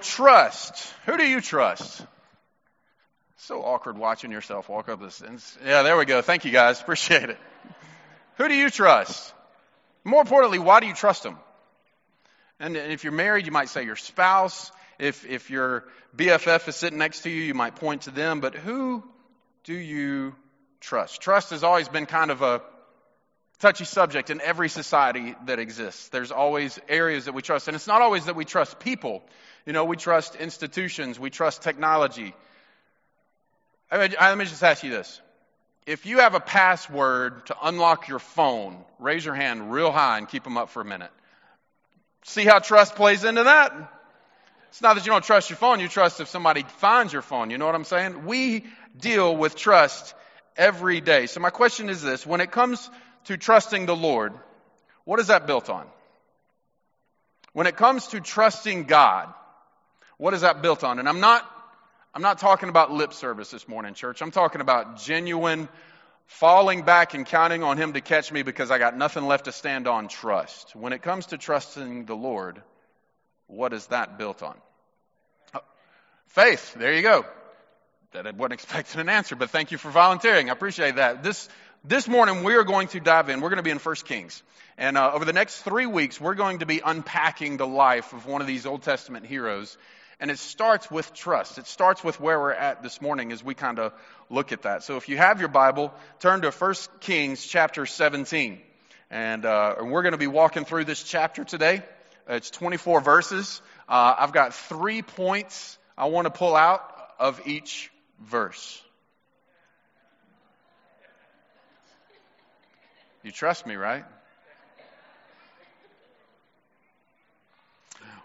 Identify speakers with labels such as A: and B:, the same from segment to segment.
A: trust. Who do you trust? So awkward watching yourself walk up this. Yeah, there we go. Thank you guys. Appreciate it. Who do you trust? More importantly, why do you trust them? And if you're married, you might say your spouse. If, if your BFF is sitting next to you, you might point to them. But who do you trust? Trust has always been kind of a touchy subject in every society that exists. There's always areas that we trust. And it's not always that we trust people. You know, we trust institutions, we trust technology. i Let me just ask you this. If you have a password to unlock your phone, raise your hand real high and keep them up for a minute. See how trust plays into that? It's not that you don't trust your phone, you trust if somebody finds your phone. You know what I'm saying? We deal with trust every day. So my question is this when it comes to trusting the Lord, what is that built on? When it comes to trusting God, what is that built on? And I'm not I'm not talking about lip service this morning, church. I'm talking about genuine falling back and counting on him to catch me because I got nothing left to stand on trust. When it comes to trusting the Lord, what is that built on? Oh, faith. There you go. That I wasn't expecting an answer, but thank you for volunteering. I appreciate that. This this morning we are going to dive in. We're going to be in 1 Kings. And uh, over the next three weeks, we're going to be unpacking the life of one of these Old Testament heroes. And it starts with trust. It starts with where we're at this morning as we kind of look at that. So if you have your Bible, turn to 1 Kings chapter 17. And, uh, and we're going to be walking through this chapter today. It's 24 verses. Uh, I've got three points I want to pull out of each verse. You trust me, right?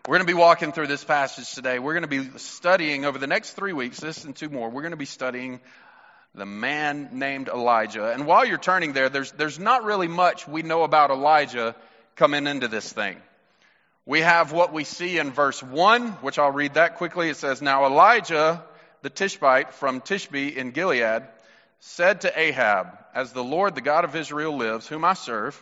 A: We're going to be walking through this passage today. We're going to be studying over the next three weeks, this and two more, we're going to be studying the man named Elijah. And while you're turning there, there's, there's not really much we know about Elijah coming into this thing. We have what we see in verse 1, which I'll read that quickly. It says, Now Elijah the Tishbite from Tishbe in Gilead said to Ahab, As the Lord, the God of Israel, lives, whom I serve,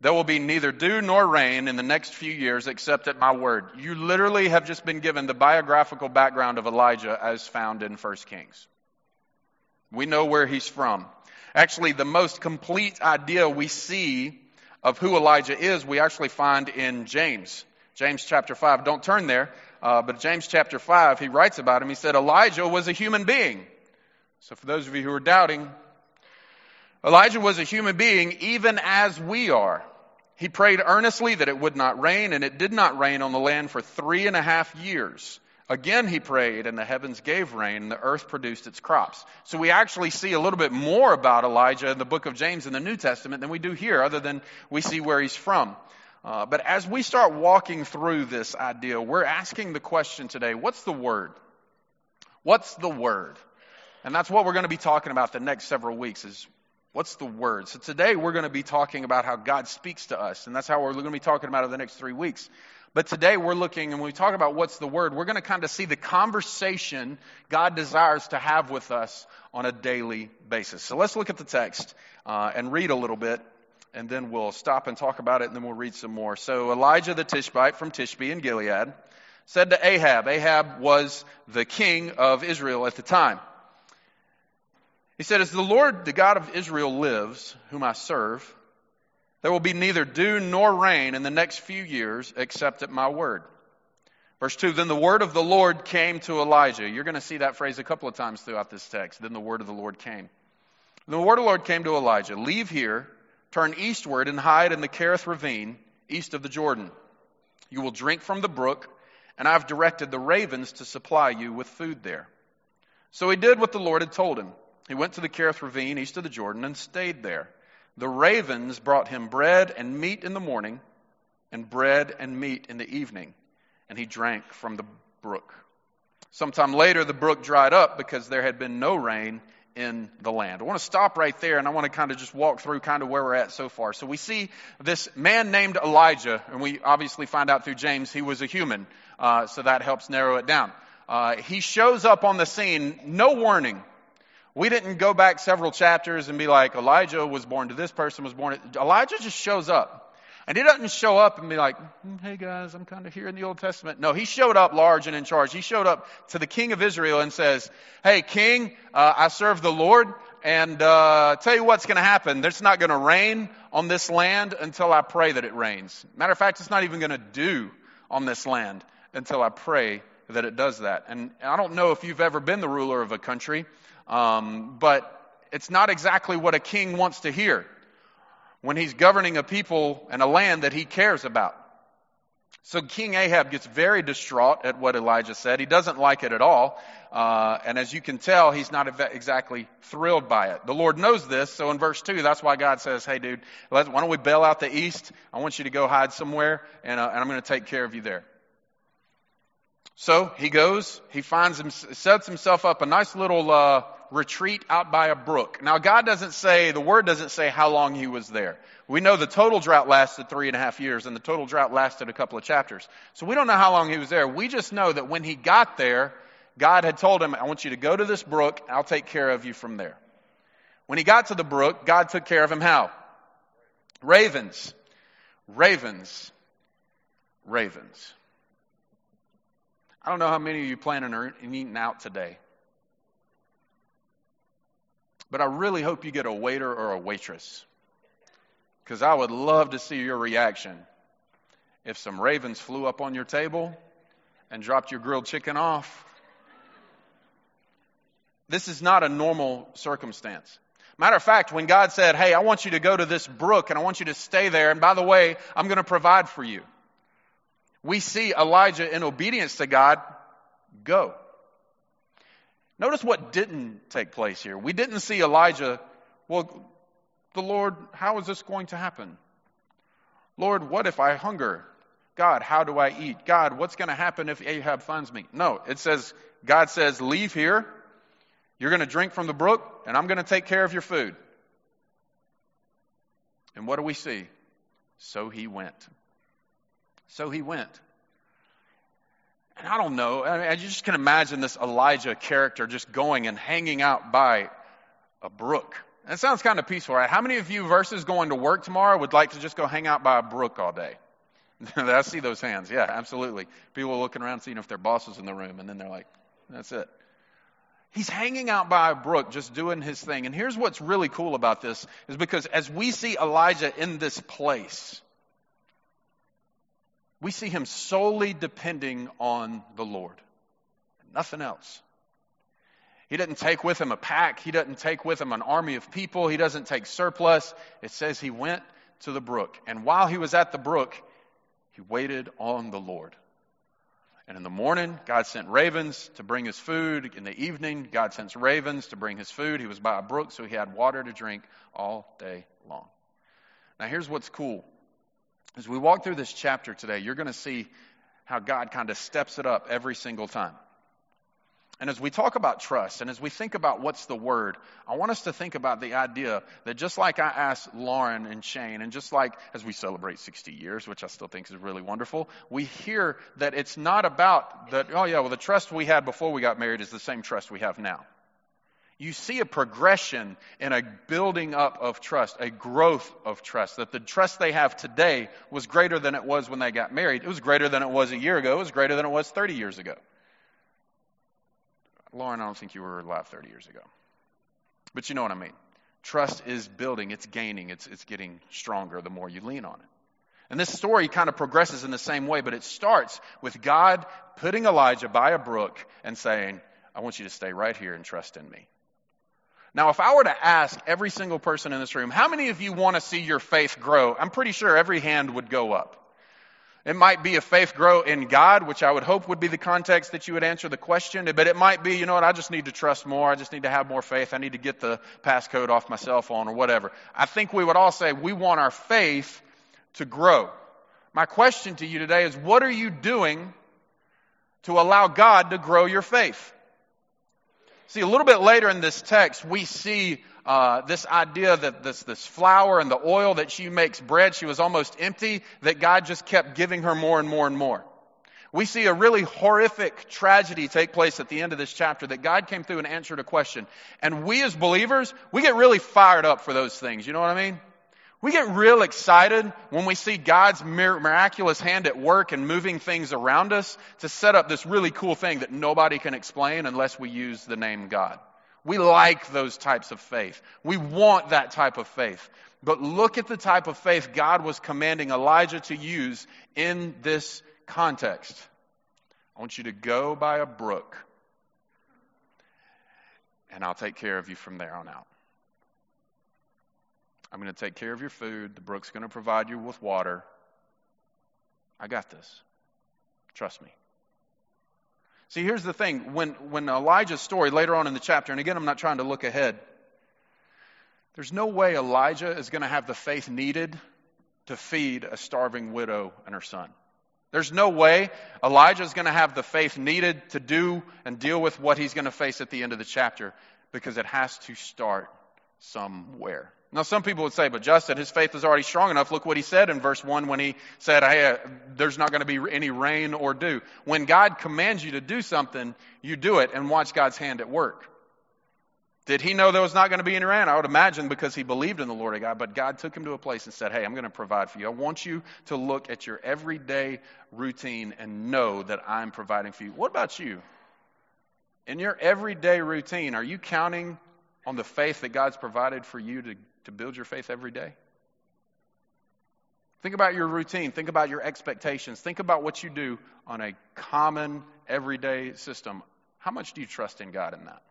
A: there will be neither dew nor rain in the next few years except at my word. You literally have just been given the biographical background of Elijah as found in 1 Kings. We know where he's from. Actually, the most complete idea we see of who Elijah is, we actually find in James. James chapter 5. Don't turn there, uh, but James chapter 5, he writes about him. He said, Elijah was a human being. So for those of you who are doubting, Elijah was a human being even as we are. He prayed earnestly that it would not rain, and it did not rain on the land for three and a half years. Again he prayed, and the heavens gave rain, and the earth produced its crops. So we actually see a little bit more about Elijah in the book of James in the New Testament than we do here, other than we see where he's from. Uh, but as we start walking through this idea, we're asking the question today what's the word? What's the word? And that's what we're going to be talking about the next several weeks is What's the word? So today we're going to be talking about how God speaks to us, and that's how we're going to be talking about it the next three weeks. But today we're looking, and when we talk about what's the word, we're going to kind of see the conversation God desires to have with us on a daily basis. So let's look at the text uh, and read a little bit, and then we'll stop and talk about it, and then we'll read some more. So Elijah the Tishbite from Tishbe in Gilead said to Ahab, Ahab was the king of Israel at the time. He said, As the Lord, the God of Israel, lives, whom I serve, there will be neither dew nor rain in the next few years except at my word. Verse 2 Then the word of the Lord came to Elijah. You're going to see that phrase a couple of times throughout this text. Then the word of the Lord came. the word of the Lord came to Elijah Leave here, turn eastward, and hide in the Kerith ravine, east of the Jordan. You will drink from the brook, and I have directed the ravens to supply you with food there. So he did what the Lord had told him. He went to the Kerith ravine east of the Jordan and stayed there. The ravens brought him bread and meat in the morning, and bread and meat in the evening, and he drank from the brook. Sometime later, the brook dried up because there had been no rain in the land. I want to stop right there and I want to kind of just walk through kind of where we're at so far. So we see this man named Elijah, and we obviously find out through James he was a human, uh, so that helps narrow it down. Uh, he shows up on the scene, no warning. We didn't go back several chapters and be like, Elijah was born to this person, was born. Elijah just shows up. And he doesn't show up and be like, "Hmm, hey guys, I'm kind of here in the Old Testament. No, he showed up large and in charge. He showed up to the king of Israel and says, hey king, uh, I serve the Lord and uh, tell you what's going to happen. It's not going to rain on this land until I pray that it rains. Matter of fact, it's not even going to dew on this land until I pray that it does that. And I don't know if you've ever been the ruler of a country, um, but it's not exactly what a king wants to hear when he's governing a people and a land that he cares about. So King Ahab gets very distraught at what Elijah said. He doesn't like it at all. Uh, and as you can tell, he's not exactly thrilled by it. The Lord knows this. So in verse 2, that's why God says, hey, dude, why don't we bail out the east? I want you to go hide somewhere, and, uh, and I'm going to take care of you there. So he goes, he finds him, sets himself up a nice little uh, retreat out by a brook. Now, God doesn't say, the word doesn't say how long he was there. We know the total drought lasted three and a half years, and the total drought lasted a couple of chapters. So we don't know how long he was there. We just know that when he got there, God had told him, I want you to go to this brook, I'll take care of you from there. When he got to the brook, God took care of him how? Ravens. Ravens. Ravens. I don't know how many of you plan on eating out today. But I really hope you get a waiter or a waitress. Because I would love to see your reaction if some ravens flew up on your table and dropped your grilled chicken off. This is not a normal circumstance. Matter of fact, when God said, Hey, I want you to go to this brook and I want you to stay there, and by the way, I'm going to provide for you. We see Elijah in obedience to God go. Notice what didn't take place here. We didn't see Elijah, well, the Lord, how is this going to happen? Lord, what if I hunger? God, how do I eat? God, what's going to happen if Ahab finds me? No, it says, God says, leave here. You're going to drink from the brook, and I'm going to take care of your food. And what do we see? So he went. So he went. And I don't know, I, mean, I just can imagine this Elijah character just going and hanging out by a brook. That sounds kind of peaceful, right? How many of you versus going to work tomorrow would like to just go hang out by a brook all day? I see those hands. Yeah, absolutely. People looking around seeing if their boss is in the room, and then they're like, that's it. He's hanging out by a brook, just doing his thing. And here's what's really cool about this is because as we see Elijah in this place, we see him solely depending on the Lord. Nothing else. He doesn't take with him a pack. He doesn't take with him an army of people. He doesn't take surplus. It says he went to the brook. And while he was at the brook, he waited on the Lord. And in the morning, God sent ravens to bring his food. In the evening, God sent ravens to bring his food. He was by a brook, so he had water to drink all day long. Now, here's what's cool as we walk through this chapter today, you're going to see how God kind of steps it up every single time. And as we talk about trust and as we think about what's the word, I want us to think about the idea that just like I asked Lauren and Shane, and just like as we celebrate 60 years, which I still think is really wonderful, we hear that it's not about that, oh yeah, well, the trust we had before we got married is the same trust we have now you see a progression and a building up of trust, a growth of trust. That the trust they have today was greater than it was when they got married. It was greater than it was a year ago. It was greater than it was 30 years ago. Lauren, I don't think you were alive 30 years ago. But you know what I mean. Trust is building, it's gaining, it's, it's getting stronger the more you lean on it. And this story kind of progresses in the same way, but it starts with God putting Elijah by a brook and saying, I want you to stay right here and trust in me. Now, if I were to ask every single person in this room, how many of you want to see your faith grow? I'm pretty sure every hand would go up. It might be a faith grow in God, which I would hope would be the context that you would answer the question. But it might be, you know what, I just need to trust more. I just need to have more faith. I need to get the passcode off my cell phone or whatever. I think we would all say we want our faith to grow. My question to you today is what are you doing to allow God to grow your faith? See, a little bit later in this text, we see uh, this idea that this, this flour and the oil that she makes bread, she was almost empty, that God just kept giving her more and more and more. We see a really horrific tragedy take place at the end of this chapter that God came through and answered a question. And we as believers, we get really fired up for those things. You know what I mean? We get real excited when we see God's miraculous hand at work and moving things around us to set up this really cool thing that nobody can explain unless we use the name God. We like those types of faith. We want that type of faith. But look at the type of faith God was commanding Elijah to use in this context. I want you to go by a brook, and I'll take care of you from there on out. I'm going to take care of your food. The brook's going to provide you with water. I got this. Trust me. See, here's the thing. When, when Elijah's story later on in the chapter, and again, I'm not trying to look ahead, there's no way Elijah is going to have the faith needed to feed a starving widow and her son. There's no way Elijah is going to have the faith needed to do and deal with what he's going to face at the end of the chapter because it has to start somewhere. Now, some people would say, but Justin, his faith is already strong enough. Look what he said in verse 1 when he said, hey, uh, there's not going to be any rain or dew. When God commands you to do something, you do it and watch God's hand at work. Did he know there was not going to be any rain? I would imagine because he believed in the Lord of God, but God took him to a place and said, Hey, I'm going to provide for you. I want you to look at your everyday routine and know that I'm providing for you. What about you? In your everyday routine, are you counting on the faith that God's provided for you to to build your faith every day? Think about your routine. Think about your expectations. Think about what you do on a common, everyday system. How much do you trust in God in that?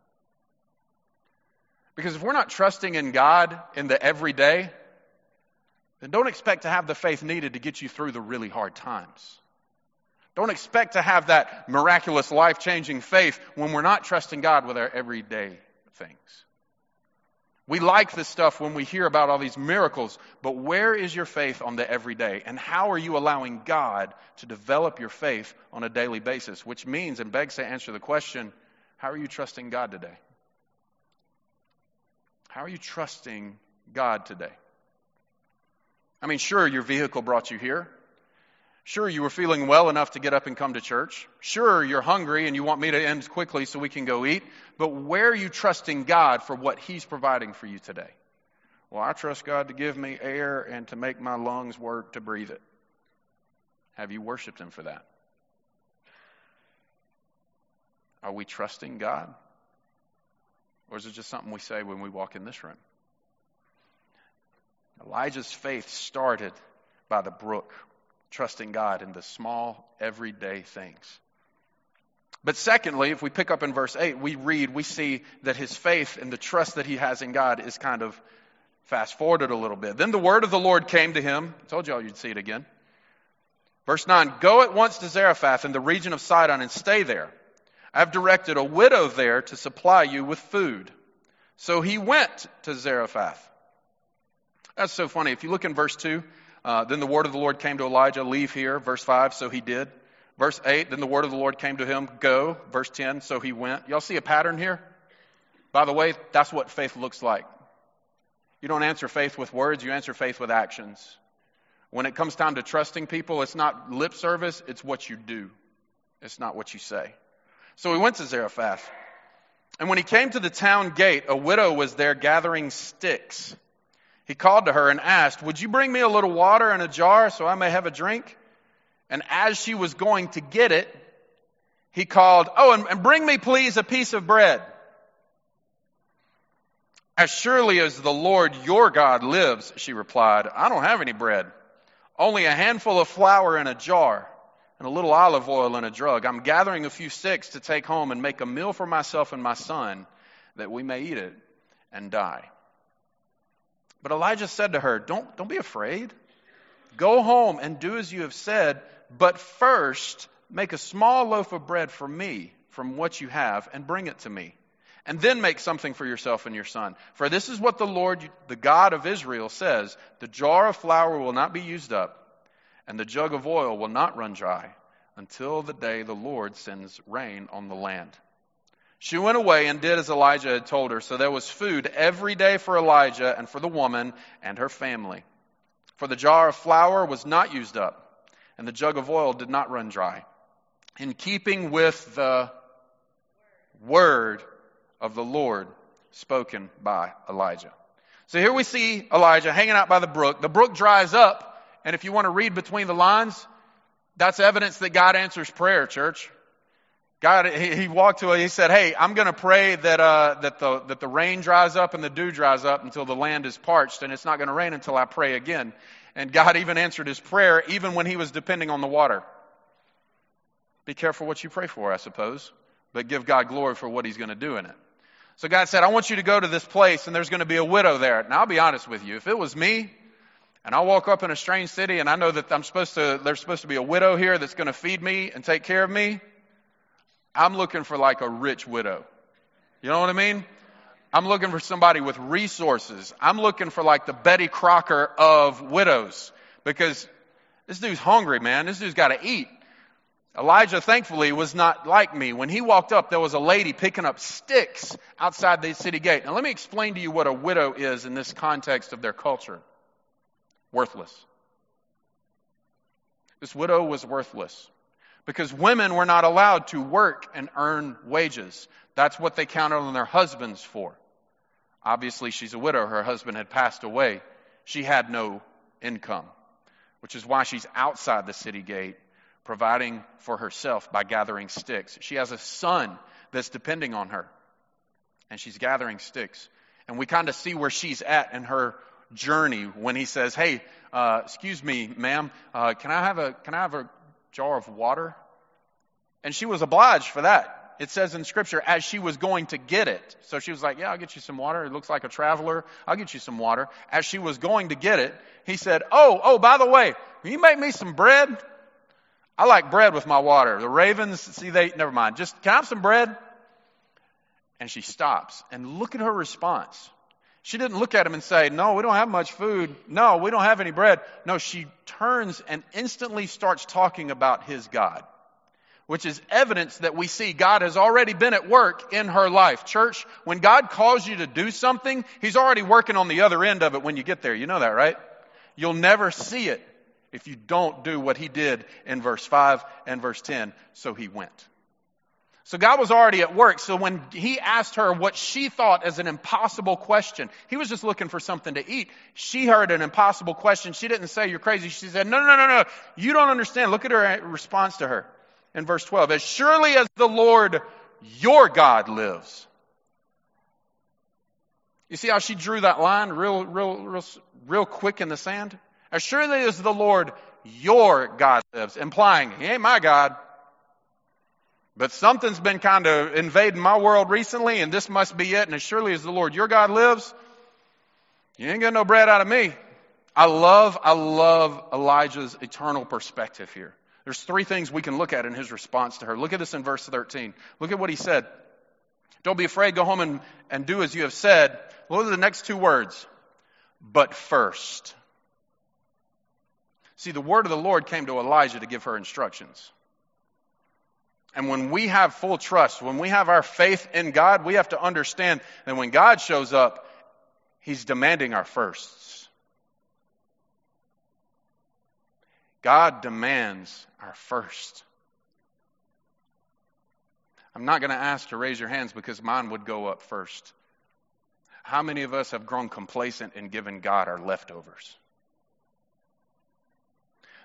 A: Because if we're not trusting in God in the everyday, then don't expect to have the faith needed to get you through the really hard times. Don't expect to have that miraculous, life changing faith when we're not trusting God with our everyday things. We like this stuff when we hear about all these miracles, but where is your faith on the everyday? And how are you allowing God to develop your faith on a daily basis? Which means, and begs to answer the question, how are you trusting God today? How are you trusting God today? I mean, sure, your vehicle brought you here. Sure, you were feeling well enough to get up and come to church. Sure, you're hungry and you want me to end quickly so we can go eat. But where are you trusting God for what He's providing for you today? Well, I trust God to give me air and to make my lungs work to breathe it. Have you worshiped Him for that? Are we trusting God? Or is it just something we say when we walk in this room? Elijah's faith started by the brook trusting God in the small, everyday things. But secondly, if we pick up in verse 8, we read, we see that his faith and the trust that he has in God is kind of fast forwarded a little bit. Then the word of the Lord came to him. I told y'all you'd see it again. Verse 9 Go at once to Zarephath in the region of Sidon and stay there. I have directed a widow there to supply you with food. So he went to Zarephath. That's so funny. If you look in verse 2, uh, then the word of the Lord came to Elijah, leave here. Verse 5, so he did. Verse 8, then the word of the Lord came to him, go. Verse 10, so he went. Y'all see a pattern here? By the way, that's what faith looks like. You don't answer faith with words, you answer faith with actions. When it comes time to trusting people, it's not lip service, it's what you do. It's not what you say. So he went to Zarephath. And when he came to the town gate, a widow was there gathering sticks. He called to her and asked, Would you bring me a little water in a jar so I may have a drink? And as she was going to get it, he called, Oh, and, and bring me, please, a piece of bread. As surely as the Lord your God lives, she replied, I don't have any bread, only a handful of flour in a jar and a little olive oil in a jug. I'm gathering a few sticks to take home and make a meal for myself and my son that we may eat it and die. But Elijah said to her, Don't, don't be afraid. Go home and do as you have said, but first make a small loaf of bread for me from what you have and bring it to me. And then make something for yourself and your son. For this is what the Lord, the God of Israel, says The jar of flour will not be used up, and the jug of oil will not run dry until the day the Lord sends rain on the land. She went away and did as Elijah had told her. So there was food every day for Elijah and for the woman and her family. For the jar of flour was not used up, and the jug of oil did not run dry. In keeping with the word of the Lord spoken by Elijah. So here we see Elijah hanging out by the brook. The brook dries up, and if you want to read between the lines, that's evidence that God answers prayer, church. God, he, he walked to it. He said, "Hey, I'm going to pray that uh, that the that the rain dries up and the dew dries up until the land is parched, and it's not going to rain until I pray again." And God even answered his prayer, even when he was depending on the water. Be careful what you pray for, I suppose, but give God glory for what he's going to do in it. So God said, I want you to go to this place, and there's going to be a widow there. Now, I'll be honest with you. If it was me, and I walk up in a strange city, and I know that I'm supposed to, there's supposed to be a widow here that's going to feed me and take care of me, I'm looking for like a rich widow. You know what I mean? I'm looking for somebody with resources. I'm looking for like the Betty Crocker of widows because this dude's hungry, man. This dude's got to eat. Elijah, thankfully, was not like me. When he walked up, there was a lady picking up sticks outside the city gate. Now, let me explain to you what a widow is in this context of their culture worthless. This widow was worthless because women were not allowed to work and earn wages. That's what they counted on their husbands for. Obviously, she's a widow. Her husband had passed away. She had no income, which is why she's outside the city gate providing for herself by gathering sticks. She has a son that's depending on her, and she's gathering sticks. And we kind of see where she's at in her journey when he says, "Hey, uh, excuse me, ma'am, uh, can I have a can I have a jar of water?" And she was obliged for that. It says in Scripture, as she was going to get it. So she was like, Yeah, I'll get you some water. It looks like a traveler. I'll get you some water. As she was going to get it, he said, Oh, oh, by the way, will you make me some bread? I like bread with my water. The ravens, see, they, never mind. Just, can I have some bread? And she stops. And look at her response. She didn't look at him and say, No, we don't have much food. No, we don't have any bread. No, she turns and instantly starts talking about his God, which is evidence that we see God has already been at work in her life. Church, when God calls you to do something, He's already working on the other end of it when you get there. You know that, right? You'll never see it if you don't do what he did in verse 5 and verse 10. So he went. So God was already at work. So when he asked her what she thought as an impossible question, he was just looking for something to eat. She heard an impossible question. She didn't say, You're crazy. She said, No, no, no, no. You don't understand. Look at her response to her in verse 12. As surely as the Lord your God lives. You see how she drew that line real, real, real, real quick in the sand? As surely as the Lord your God lives, implying he ain't my God. But something's been kind of invading my world recently, and this must be it. And as surely as the Lord your God lives, you ain't getting no bread out of me. I love, I love Elijah's eternal perspective here. There's three things we can look at in his response to her. Look at this in verse 13. Look at what he said. Don't be afraid, go home and, and do as you have said. What are the next two words? But first. See, the word of the Lord came to Elijah to give her instructions. And when we have full trust, when we have our faith in God, we have to understand that when God shows up, He's demanding our firsts. God demands our first. I'm not going to ask to raise your hands because mine would go up first. How many of us have grown complacent in giving God our leftovers?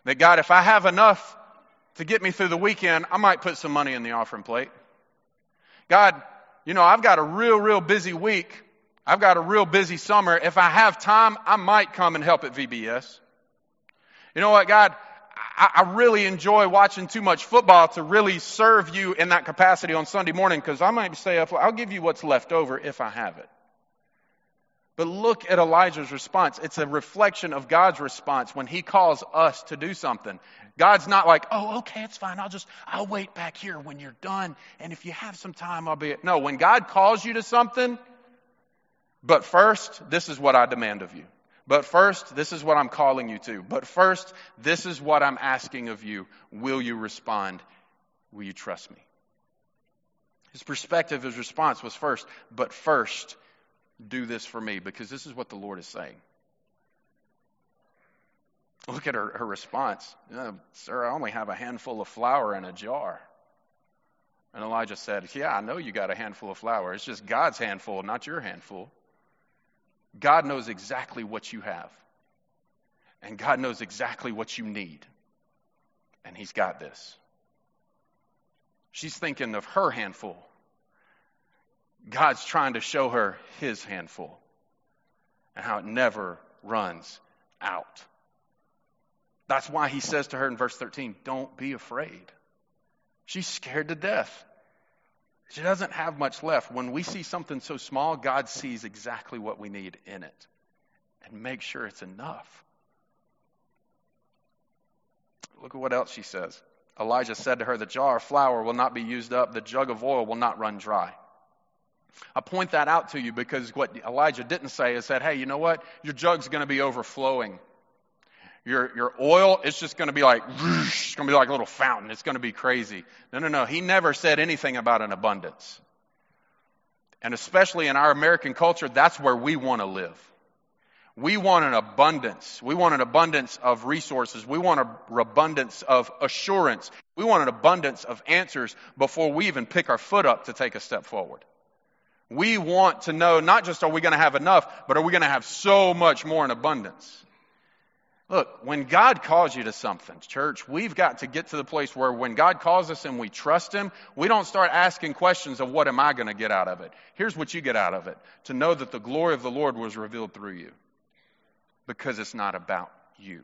A: That God, if I have enough to get me through the weekend, I might put some money in the offering plate. God, you know, I've got a real, real busy week. I've got a real busy summer. If I have time, I might come and help at VBS. You know what, God? I, I really enjoy watching too much football to really serve you in that capacity on Sunday morning because I might stay up. I'll give you what's left over if I have it. But look at Elijah's response. It's a reflection of God's response when he calls us to do something. God's not like, oh, okay, it's fine. I'll just, I'll wait back here when you're done. And if you have some time, I'll be. No, when God calls you to something, but first, this is what I demand of you. But first, this is what I'm calling you to. But first, this is what I'm asking of you. Will you respond? Will you trust me? His perspective, his response was first, but first, do this for me because this is what the Lord is saying. Look at her, her response. Uh, sir, I only have a handful of flour in a jar. And Elijah said, Yeah, I know you got a handful of flour. It's just God's handful, not your handful. God knows exactly what you have. And God knows exactly what you need. And He's got this. She's thinking of her handful. God's trying to show her His handful and how it never runs out. That's why He says to her in verse 13, Don't be afraid. She's scared to death. She doesn't have much left. When we see something so small, God sees exactly what we need in it and make sure it's enough. Look at what else she says. Elijah said to her, The jar of flour will not be used up, the jug of oil will not run dry. I point that out to you because what Elijah didn't say is that, hey, you know what? Your jug's going to be overflowing. Your, your oil, it's just going to be like, it's going to be like a little fountain. It's going to be crazy. No, no, no. He never said anything about an abundance. And especially in our American culture, that's where we want to live. We want an abundance. We want an abundance of resources. We want an abundance of assurance. We want an abundance of answers before we even pick our foot up to take a step forward. We want to know not just are we going to have enough, but are we going to have so much more in abundance? Look, when God calls you to something, church, we've got to get to the place where when God calls us and we trust Him, we don't start asking questions of what am I going to get out of it. Here's what you get out of it to know that the glory of the Lord was revealed through you because it's not about you.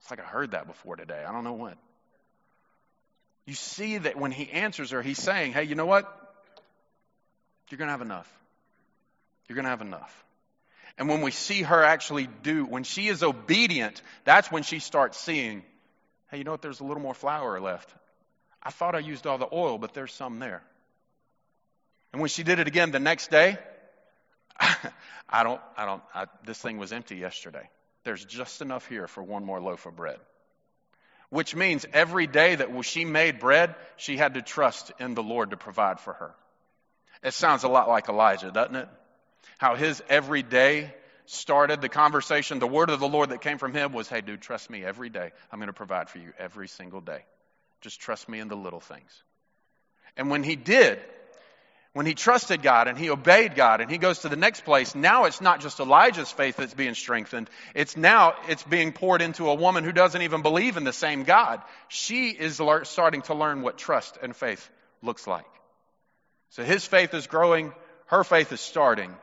A: It's like I heard that before today. I don't know what. You see that when He answers her, He's saying, hey, you know what? You're going to have enough. You're going to have enough. And when we see her actually do, when she is obedient, that's when she starts seeing, hey, you know what? There's a little more flour left. I thought I used all the oil, but there's some there. And when she did it again the next day, I don't, I don't, I, this thing was empty yesterday. There's just enough here for one more loaf of bread. Which means every day that she made bread, she had to trust in the Lord to provide for her. It sounds a lot like Elijah, doesn't it? How his every day started the conversation. The word of the Lord that came from him was, Hey, dude, trust me every day. I'm going to provide for you every single day. Just trust me in the little things. And when he did, when he trusted God and he obeyed God and he goes to the next place, now it's not just Elijah's faith that's being strengthened. It's now, it's being poured into a woman who doesn't even believe in the same God. She is starting to learn what trust and faith looks like. So his faith is growing, her faith is starting,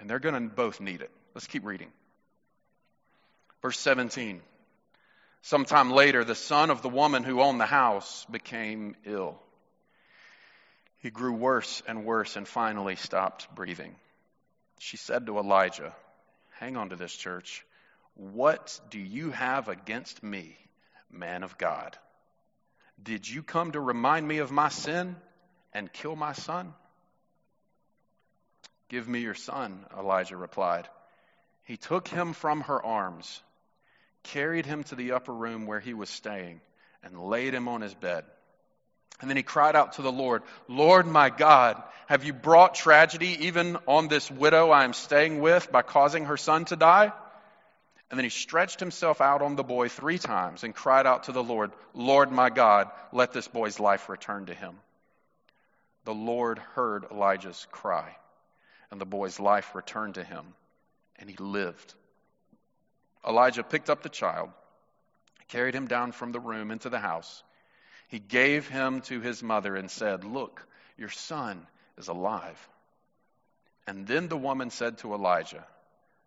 A: and they're going to both need it. Let's keep reading. Verse 17. Sometime later, the son of the woman who owned the house became ill. He grew worse and worse and finally stopped breathing. She said to Elijah, Hang on to this, church. What do you have against me, man of God? Did you come to remind me of my sin and kill my son? Give me your son, Elijah replied. He took him from her arms, carried him to the upper room where he was staying, and laid him on his bed. And then he cried out to the Lord, Lord my God, have you brought tragedy even on this widow I am staying with by causing her son to die? And then he stretched himself out on the boy three times and cried out to the Lord, Lord my God, let this boy's life return to him. The Lord heard Elijah's cry and the boy's life returned to him, and he lived. Elijah picked up the child, carried him down from the room into the house. He gave him to his mother and said, Look, your son is alive. And then the woman said to Elijah,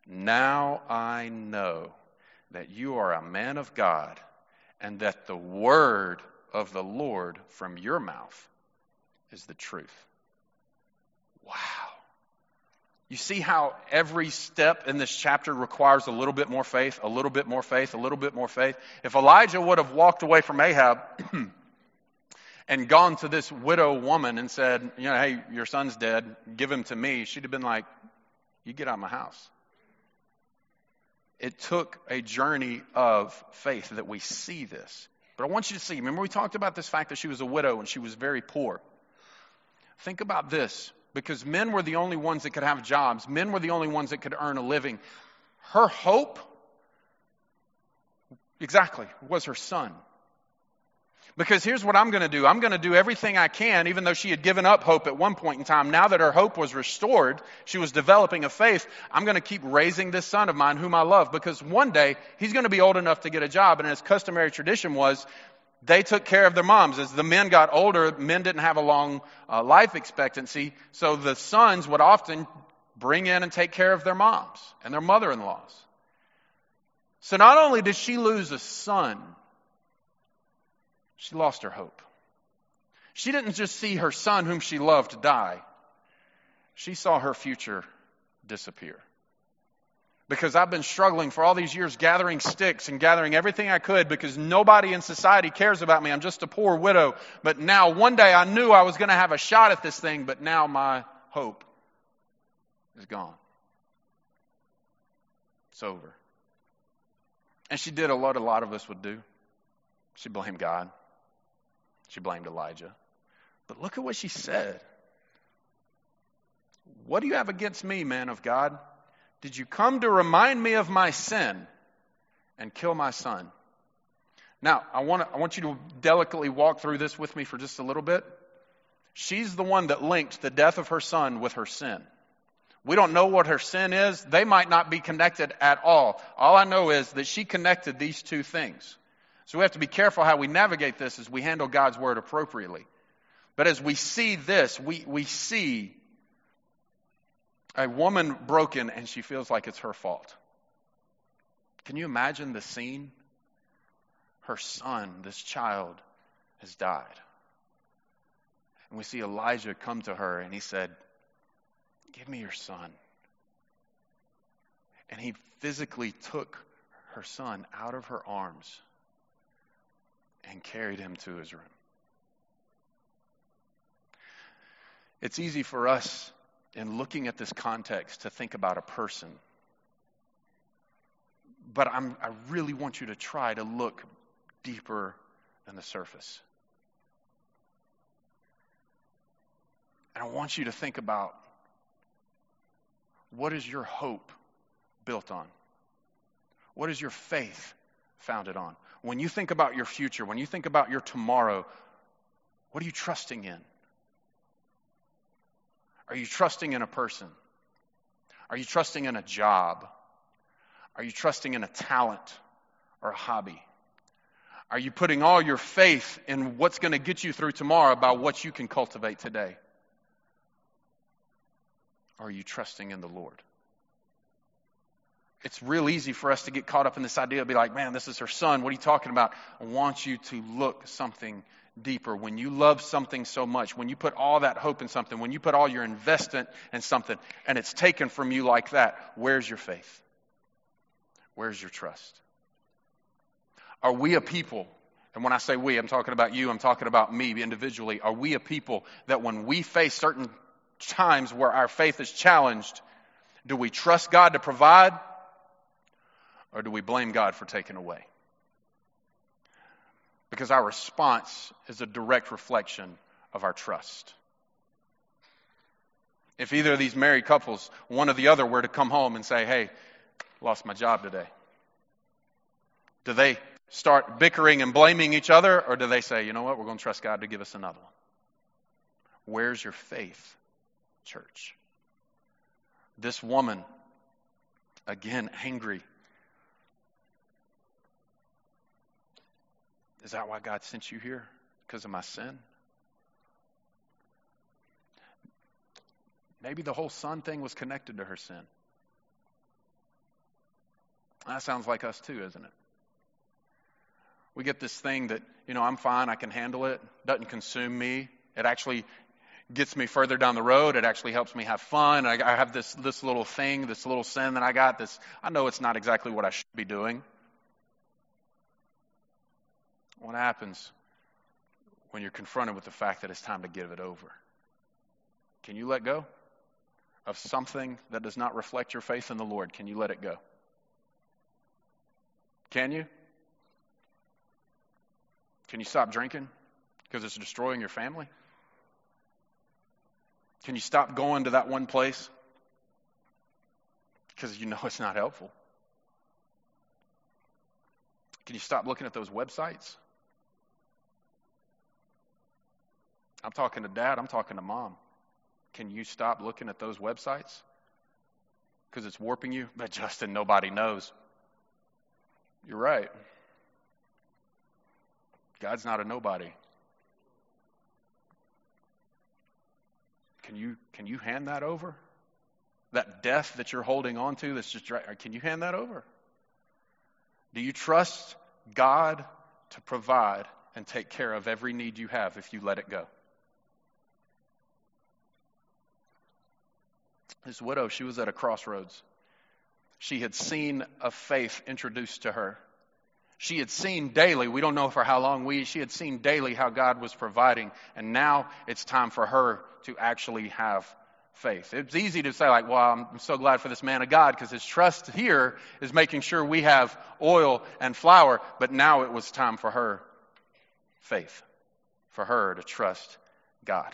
A: Now I know that you are a man of God, and that the word of the Lord from your mouth is the truth. Wow. You see how every step in this chapter requires a little bit more faith, a little bit more faith, a little bit more faith. If Elijah would have walked away from Ahab and gone to this widow woman and said, you know, hey, your son's dead, give him to me, she'd have been like, you get out of my house. It took a journey of faith that we see this. But I want you to see, remember we talked about this fact that she was a widow and she was very poor. Think about this because men were the only ones that could have jobs, men were the only ones that could earn a living. Her hope, exactly, was her son. Because here's what I'm going to do. I'm going to do everything I can, even though she had given up hope at one point in time. Now that her hope was restored, she was developing a faith. I'm going to keep raising this son of mine whom I love because one day he's going to be old enough to get a job. And as customary tradition was, they took care of their moms. As the men got older, men didn't have a long uh, life expectancy. So the sons would often bring in and take care of their moms and their mother in laws. So not only did she lose a son, she lost her hope. She didn't just see her son, whom she loved, die, she saw her future disappear. Because I've been struggling for all these years gathering sticks and gathering everything I could because nobody in society cares about me. I'm just a poor widow. But now, one day I knew I was going to have a shot at this thing, but now my hope is gone. It's over. And she did a lot a lot of us would do. She blamed God. She blamed Elijah. But look at what she said. What do you have against me, man of God? Did you come to remind me of my sin and kill my son? Now, I want, to, I want you to delicately walk through this with me for just a little bit. She's the one that linked the death of her son with her sin. We don't know what her sin is. They might not be connected at all. All I know is that she connected these two things. So we have to be careful how we navigate this as we handle God's word appropriately. But as we see this, we, we see a woman broken and she feels like it's her fault. Can you imagine the scene? Her son, this child, has died. And we see Elijah come to her and he said, Give me your son. And he physically took her son out of her arms and carried him to his room. It's easy for us, in looking at this context, to think about a person. But I'm, I really want you to try to look deeper than the surface. And I want you to think about what is your hope built on? What is your faith founded on? When you think about your future, when you think about your tomorrow, what are you trusting in? Are you trusting in a person? Are you trusting in a job? Are you trusting in a talent or a hobby? Are you putting all your faith in what's going to get you through tomorrow by what you can cultivate today? Are you trusting in the Lord? it's real easy for us to get caught up in this idea of be like, man, this is her son. What are you talking about? I want you to look something deeper. When you love something so much, when you put all that hope in something, when you put all your investment in something, and it's taken from you like that, where's your faith? Where's your trust? Are we a people? And when I say we, I'm talking about you, I'm talking about me individually. Are we a people that when we face certain times where our faith is challenged, do we trust God to provide? or do we blame God for taking away? Because our response is a direct reflection of our trust. If either of these married couples, one or the other, were to come home and say, hey, lost my job today, do they start bickering and blaming each other, or do they say, you know what, we're going to trust God to give us another one? Where's your faith, church? This woman, again, angry, Is that why God sent you here? Because of my sin? Maybe the whole son thing was connected to her sin. That sounds like us too, isn't it? We get this thing that, you know, I'm fine, I can handle it, doesn't consume me. It actually gets me further down the road. It actually helps me have fun. I, I have this, this little thing, this little sin that I got. This, I know it's not exactly what I should be doing. What happens when you're confronted with the fact that it's time to give it over? Can you let go of something that does not reflect your faith in the Lord? Can you let it go? Can you? Can you stop drinking because it's destroying your family? Can you stop going to that one place because you know it's not helpful? Can you stop looking at those websites I'm talking to dad, I'm talking to mom. Can you stop looking at those websites? Because it's warping you? But Justin, nobody knows. You're right. God's not a nobody. Can you, can you hand that over? That death that you're holding on to that's just, can you hand that over? Do you trust God to provide and take care of every need you have if you let it go? This widow, she was at a crossroads. She had seen a faith introduced to her. She had seen daily, we don't know for how long, we, she had seen daily how God was providing, and now it's time for her to actually have faith. It's easy to say, like, well, I'm so glad for this man of God because his trust here is making sure we have oil and flour, but now it was time for her faith, for her to trust God.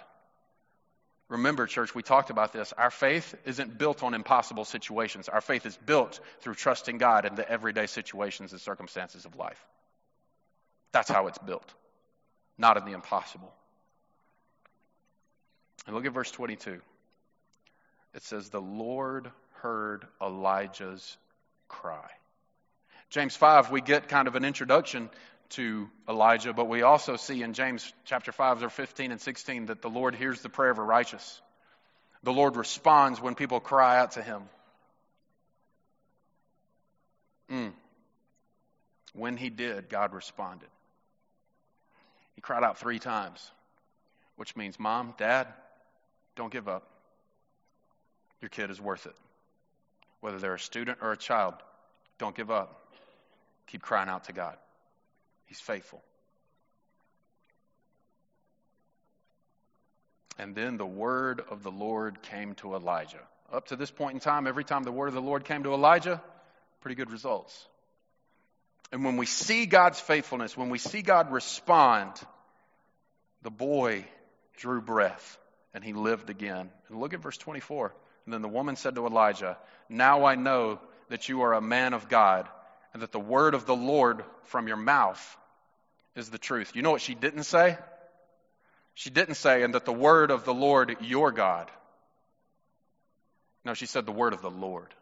A: Remember, church, we talked about this. Our faith isn't built on impossible situations. Our faith is built through trusting God in the everyday situations and circumstances of life. That's how it's built, not in the impossible. And look at verse 22. It says, The Lord heard Elijah's cry. James 5, we get kind of an introduction to Elijah, but we also see in James chapter 5, verse 15 and 16 that the Lord hears the prayer of a righteous. The Lord responds when people cry out to him. Mm. When he did, God responded. He cried out three times, which means, Mom, Dad, don't give up. Your kid is worth it. Whether they're a student or a child, don't give up. Keep crying out to God. He's faithful. And then the word of the Lord came to Elijah. Up to this point in time, every time the word of the Lord came to Elijah, pretty good results. And when we see God's faithfulness, when we see God respond, the boy drew breath and he lived again. And look at verse 24. And then the woman said to Elijah, Now I know that you are a man of God and that the word of the Lord from your mouth is the truth. You know what she didn't say? She didn't say, and that the word of the Lord, your God. No, she said the word of the Lord,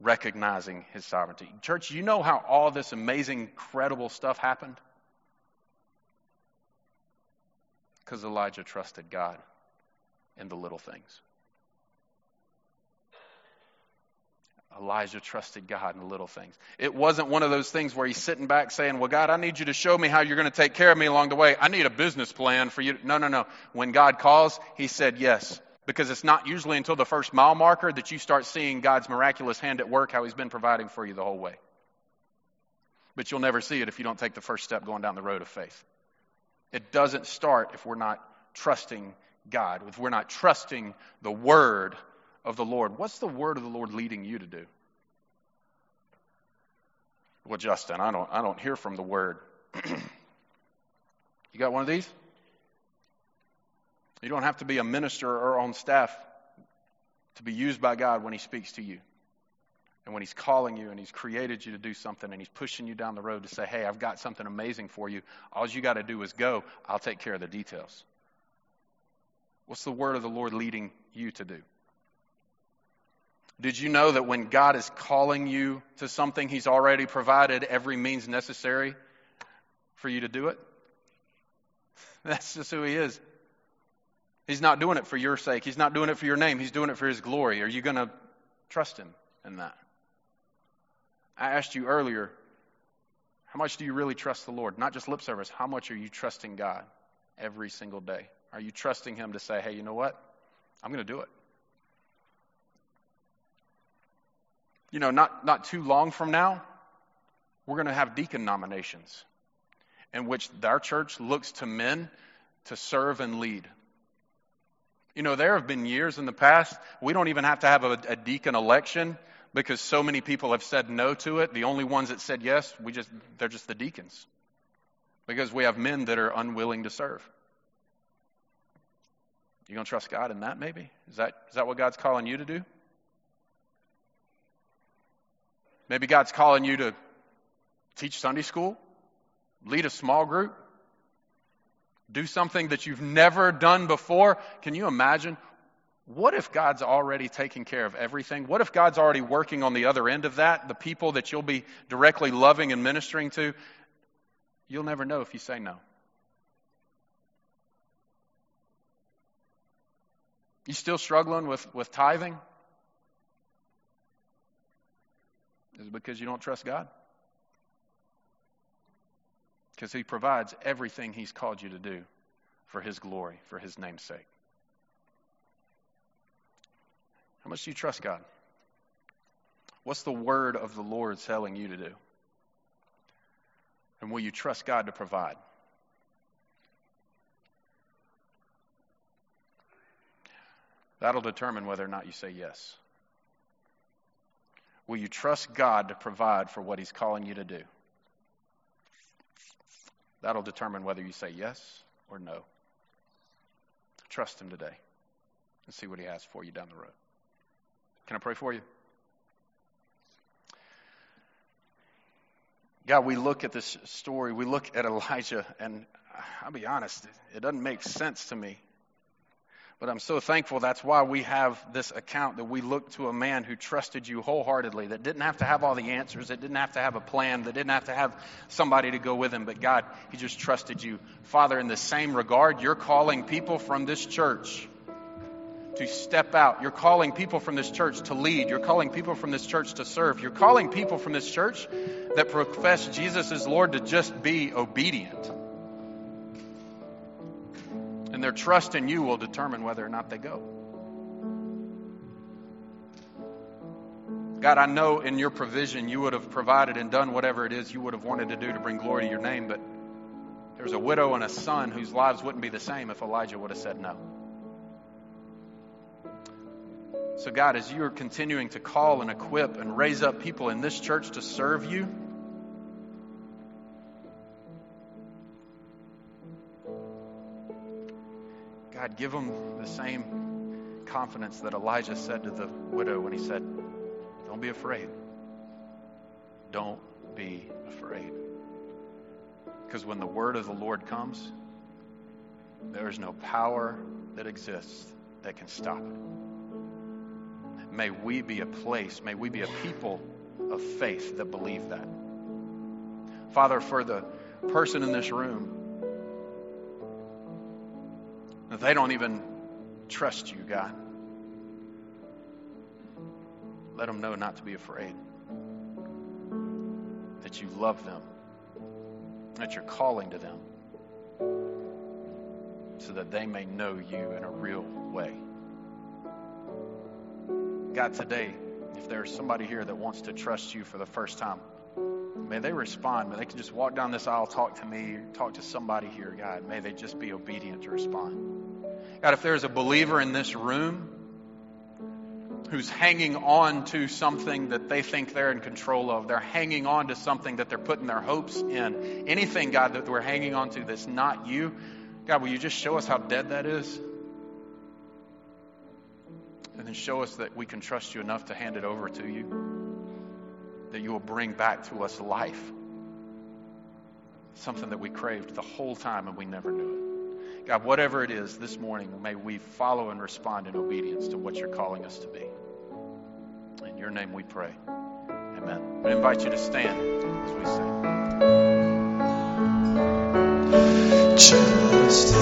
A: recognizing his sovereignty. Church, you know how all this amazing, incredible stuff happened? Because Elijah trusted God in the little things. Elijah trusted God in the little things. It wasn't one of those things where he's sitting back saying, Well, God, I need you to show me how you're going to take care of me along the way. I need a business plan for you. No, no, no. When God calls, he said yes. Because it's not usually until the first mile marker that you start seeing God's miraculous hand at work, how he's been providing for you the whole way. But you'll never see it if you don't take the first step going down the road of faith. It doesn't start if we're not trusting God, if we're not trusting the word of the Lord. What's the word of the Lord leading you to do? Well, Justin, I don't, I don't hear from the word. you got one of these? You don't have to be a minister or on staff to be used by God when He speaks to you. And when He's calling you and He's created you to do something and He's pushing you down the road to say, hey, I've got something amazing for you. All you got to do is go. I'll take care of the details. What's the word of the Lord leading you to do? Did you know that when God is calling you to something, He's already provided every means necessary for you to do it? That's just who He is. He's not doing it for your sake. He's not doing it for your name. He's doing it for His glory. Are you going to trust Him in that? I asked you earlier, how much do you really trust the Lord? Not just lip service. How much are you trusting God every single day? Are you trusting Him to say, hey, you know what? I'm going to do it. You know, not, not too long from now, we're going to have deacon nominations in which our church looks to men to serve and lead. You know, there have been years in the past, we don't even have to have a, a deacon election because so many people have said no to it. The only ones that said yes, we just, they're just the deacons. Because we have men that are unwilling to serve. You gonna trust God in that maybe? Is that, is that what God's calling you to do? Maybe God's calling you to teach Sunday school, lead a small group, do something that you've never done before. Can you imagine? What if God's already taking care of everything? What if God's already working on the other end of that? The people that you'll be directly loving and ministering to? You'll never know if you say no. You still struggling with, with tithing? Is because you don't trust God? Because He provides everything He's called you to do for His glory, for His name's sake. How much do you trust God? What's the word of the Lord telling you to do? And will you trust God to provide? That'll determine whether or not you say yes. Will you trust God to provide for what He's calling you to do? That'll determine whether you say yes or no. Trust Him today and see what He has for you down the road. Can I pray for you? God, we look at this story, we look at Elijah, and I'll be honest, it doesn't make sense to me. But I'm so thankful that's why we have this account that we look to a man who trusted you wholeheartedly, that didn't have to have all the answers, that didn't have to have a plan, that didn't have to have somebody to go with him, but God, he just trusted you. Father, in the same regard, you're calling people from this church to step out. You're calling people from this church to lead. You're calling people from this church to serve. You're calling people from this church that profess Jesus as Lord to just be obedient. And their trust in you will determine whether or not they go. God, I know in your provision you would have provided and done whatever it is you would have wanted to do to bring glory to your name, but there's a widow and a son whose lives wouldn't be the same if Elijah would have said no. So, God, as you are continuing to call and equip and raise up people in this church to serve you, God, give them the same confidence that Elijah said to the widow when he said, Don't be afraid. Don't be afraid. Because when the word of the Lord comes, there is no power that exists that can stop it. May we be a place, may we be a people of faith that believe that. Father, for the person in this room, they don't even trust you, God. Let them know not to be afraid. That you love them. That you're calling to them. So that they may know you in a real way. God, today, if there's somebody here that wants to trust you for the first time, may they respond. May they can just walk down this aisle, talk to me, talk to somebody here, God. May they just be obedient to respond. God, if there's a believer in this room who's hanging on to something that they think they're in control of, they're hanging on to something that they're putting their hopes in, anything, God, that we're hanging on to that's not you, God, will you just show us how dead that is? And then show us that we can trust you enough to hand it over to you. That you will bring back to us life. Something that we craved the whole time and we never knew it. God, whatever it is this morning, may we follow and respond in obedience to what you're calling us to be. In your name we pray. Amen. I invite you to stand as we sing. Just